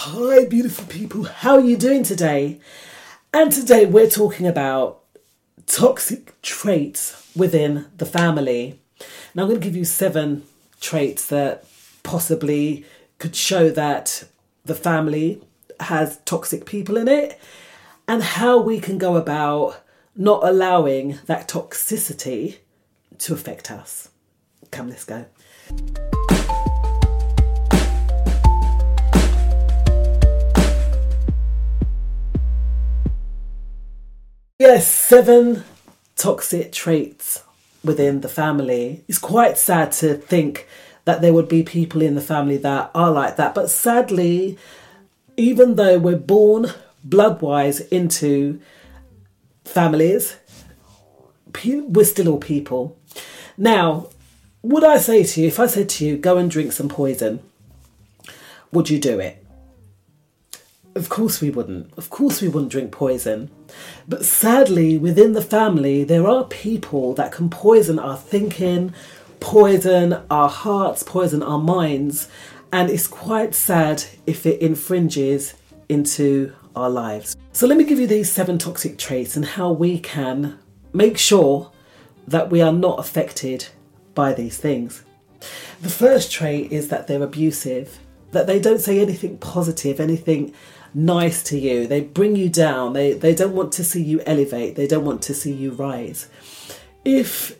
Hi, beautiful people. How are you doing today? And today we're talking about toxic traits within the family. Now, I'm going to give you seven traits that possibly could show that the family has toxic people in it and how we can go about not allowing that toxicity to affect us. Come, let's go. Yes, seven toxic traits within the family. It's quite sad to think that there would be people in the family that are like that. But sadly, even though we're born blood-wise into families, we're still all people. Now, would I say to you, if I said to you, go and drink some poison, would you do it? Of course we wouldn't. Of course we wouldn't drink poison. But sadly, within the family, there are people that can poison our thinking, poison our hearts, poison our minds. And it's quite sad if it infringes into our lives. So, let me give you these seven toxic traits and how we can make sure that we are not affected by these things. The first trait is that they're abusive, that they don't say anything positive, anything nice to you. They bring you down. They they don't want to see you elevate. They don't want to see you rise. If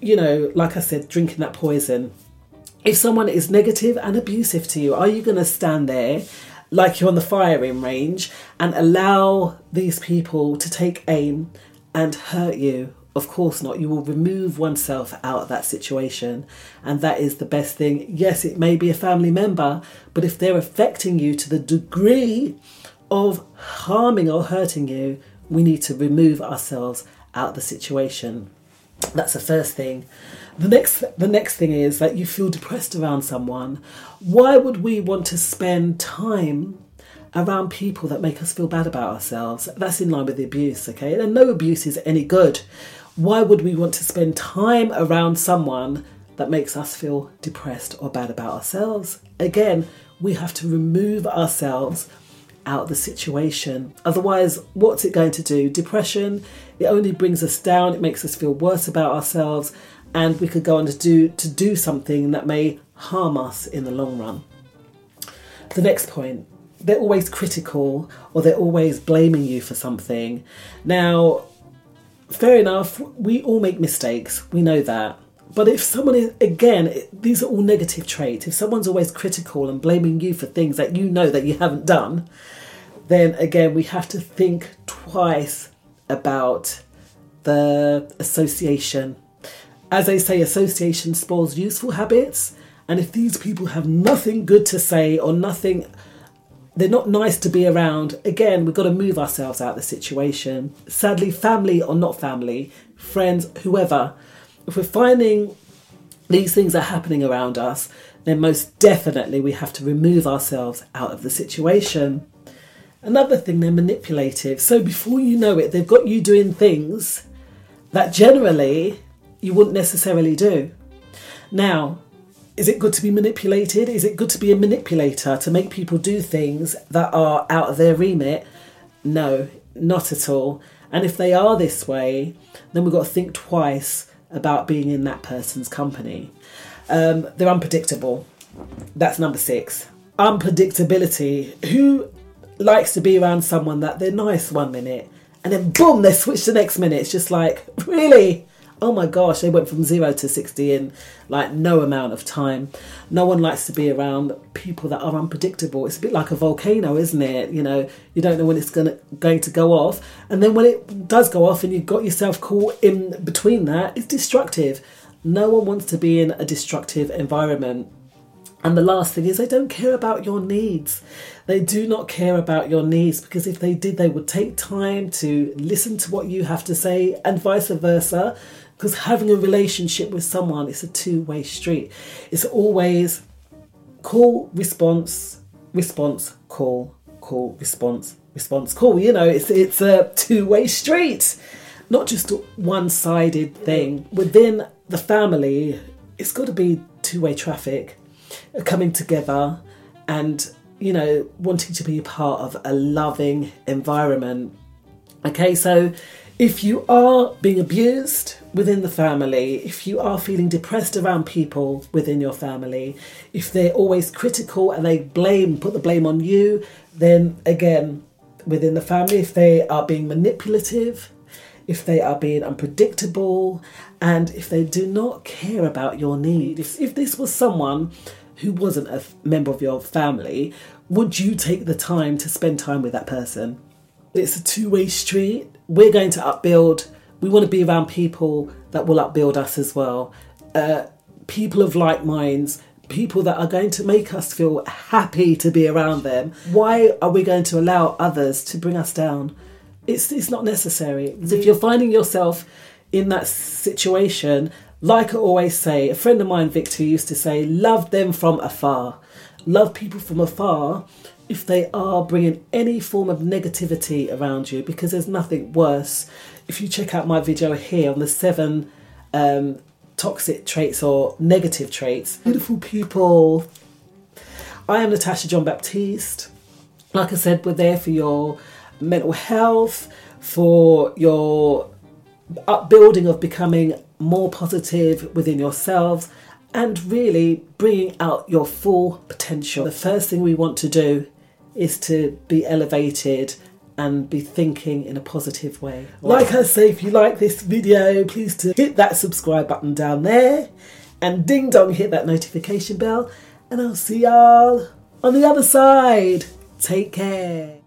you know, like I said, drinking that poison. If someone is negative and abusive to you, are you going to stand there like you're on the firing range and allow these people to take aim and hurt you of course not. You will remove oneself out of that situation, and that is the best thing. Yes, it may be a family member, but if they're affecting you to the degree of harming or hurting you, we need to remove ourselves out of the situation. That's the first thing. The next the next thing is that you feel depressed around someone. Why would we want to spend time around people that make us feel bad about ourselves? That's in line with the abuse, okay? And no abuse is any good why would we want to spend time around someone that makes us feel depressed or bad about ourselves? Again, we have to remove ourselves out of the situation. Otherwise, what's it going to do? Depression, it only brings us down, it makes us feel worse about ourselves, and we could go on to do to do something that may harm us in the long run. The next point, they're always critical or they're always blaming you for something. Now, fair enough, we all make mistakes, we know that. But if someone is, again, these are all negative traits. If someone's always critical and blaming you for things that you know that you haven't done, then again, we have to think twice about the association. As they say, association spoils useful habits. And if these people have nothing good to say or nothing they're not nice to be around. Again, we've got to move ourselves out of the situation. Sadly, family or not family, friends, whoever, if we're finding these things are happening around us, then most definitely we have to remove ourselves out of the situation. Another thing, they're manipulative. So before you know it, they've got you doing things that generally you wouldn't necessarily do. Now, is it good to be manipulated? Is it good to be a manipulator to make people do things that are out of their remit? No, not at all. And if they are this way, then we've got to think twice about being in that person's company. Um, they're unpredictable. That's number six. Unpredictability. Who likes to be around someone that they're nice one minute and then boom, they switch the next minute? It's just like, really? Oh my gosh, they went from zero to 60 in like no amount of time. No one likes to be around people that are unpredictable. It's a bit like a volcano, isn't it? You know, you don't know when it's gonna going to go off, and then when it does go off and you've got yourself caught in between that, it's destructive. No one wants to be in a destructive environment. And the last thing is, they don't care about your needs. They do not care about your needs because if they did, they would take time to listen to what you have to say and vice versa because having a relationship with someone is a two-way street. It's always call response response call call response response call you know it's it's a two-way street. Not just a one-sided thing. Within the family it's got to be two-way traffic uh, coming together and you know, wanting to be part of a loving environment. Okay, so if you are being abused within the family, if you are feeling depressed around people within your family, if they're always critical and they blame, put the blame on you, then again, within the family, if they are being manipulative, if they are being unpredictable, and if they do not care about your needs. If, if this was someone who wasn't a member of your family, would you take the time to spend time with that person? It's a two way street. We're going to upbuild. We want to be around people that will upbuild us as well. Uh, people of like minds, people that are going to make us feel happy to be around them. Why are we going to allow others to bring us down? It's, it's not necessary. If you're finding yourself in that situation, like I always say, a friend of mine, Victor, used to say, love them from afar. Love people from afar if they are bringing any form of negativity around you, because there's nothing worse. If you check out my video here on the seven um, toxic traits or negative traits, beautiful people. I am Natasha John Baptiste. Like I said, we're there for your mental health, for your upbuilding of becoming more positive within yourselves and really bringing out your full potential. The first thing we want to do is to be elevated and be thinking in a positive way. Like I say, if you like this video, please to hit that subscribe button down there and ding dong hit that notification bell and I'll see y'all on the other side. Take care.